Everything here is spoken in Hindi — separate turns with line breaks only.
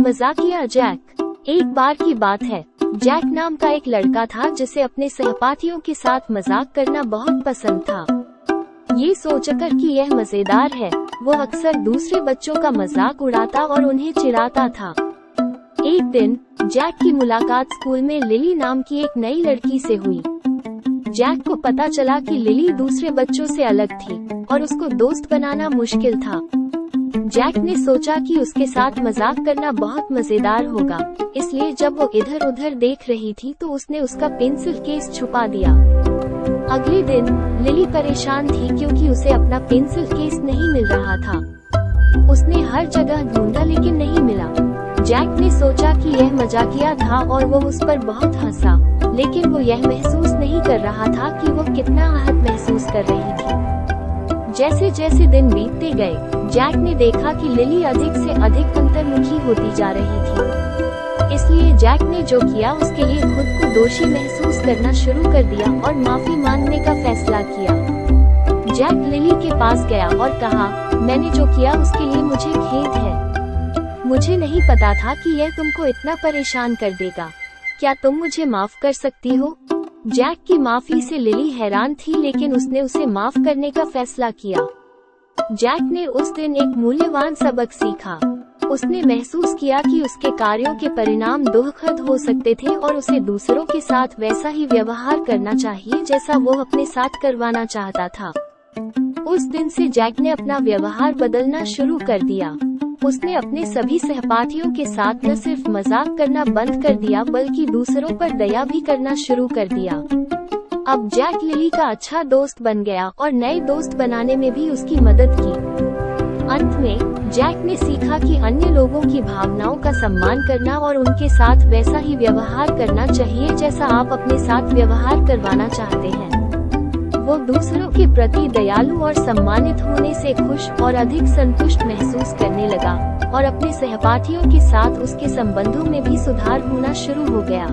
मजाकिया जैक। एक बार की बात है। जैक नाम का एक लड़का था जिसे अपने सहपाठियों के साथ मज़ाक करना बहुत पसंद था। ये सोचकर कि यह मज़ेदार है, वो अक्सर दूसरे बच्चों का मज़ाक उड़ाता और उन्हें चिढ़ाता था। एक दिन, जैक की मुलाकात स्कूल में लिली नाम की एक नई लड़की से हुई। जैक को पता चला कि लिली दूसरे बच्चों से अलग थी, और उसको दोस्त बनाना मुश्किल था। जैक ने सोचा कि उसके साथ मज़ाक करना बहुत मज़ेदार होगा, इसलिए जब वो इधर उधर देख रही थी तो उसने उसका पेंसिल केस छुपा दिया। अगले दिन, लिली परेशान थी क्योंकि उसे अपना पेंसिल केस नहीं मिल रहा था। उसने हर जगह ढूंढा लेकिन नहीं मिला। जैक ने सोचा कि यह मजाकिया था और वो उस पर बहुत हंसा, लेकिन वो यह महसूस नहीं कर रहा था कि वो कितना आहत महसूस कर रही थी। जैसे जैसे दिन बीतते गए जैक ने देखा कि लिली अधिक से अधिक अंतर्मुखी होती जा रही थी। इसलिए जैक ने जो किया, उसके लिए खुद को दोषी महसूस करना शुरू कर दिया और माफ़ी मांगने का फैसला किया। जैक लिली के पास गया और कहा, मैंने जो किया, उसके लिए मुझे खेद है। मुझे नहीं पता था कि यह तुमको इतना परेशान कर देगा। क्या तुम मुझे माफ़ कर सकती हो? जैक की माफ़ी से लिली हैरान थी, लेकिन उसने उसे माफ़ करने का फैसला किया। जैक ने उस दिन एक मूल्यवान सबक सीखा। उसने महसूस किया कि उसके कार्यों के परिणाम दुखद हो सकते थे और उसे दूसरों के साथ वैसा ही व्यवहार करना चाहिए जैसा वो अपने साथ करवाना चाहता था। उस दिन से जैक ने अपना व्यवहार बदलना शुरू कर दिया। उसने अपने सभी सहपाठियों के साथ न सिर्फ़ मज़ाक करना बंद कर दिया, बल्कि दूसरों पर दया भी करना शुरू कर दिया। अब जैक लिली का अच्छा दोस्त बन गया और नए दोस्त बनाने में भी उसकी मदद की। अंत में, जैक ने सीखा कि अन्य लोगों की भावनाओं का सम्मान करना और उनके साथ वैसा ही व्यवहार करना चाहिए जैसा आप अपने साथ व्यवहार करवाना चाहते हैं। वो दूसरों के प्रति दयालु और सम्मानित होने से खुश और अधिक संतुष्ट महसूस करने लगा और अपने सहपाठियों के साथ उसके संबंधों में भी सुधार होना शुरू हो गया।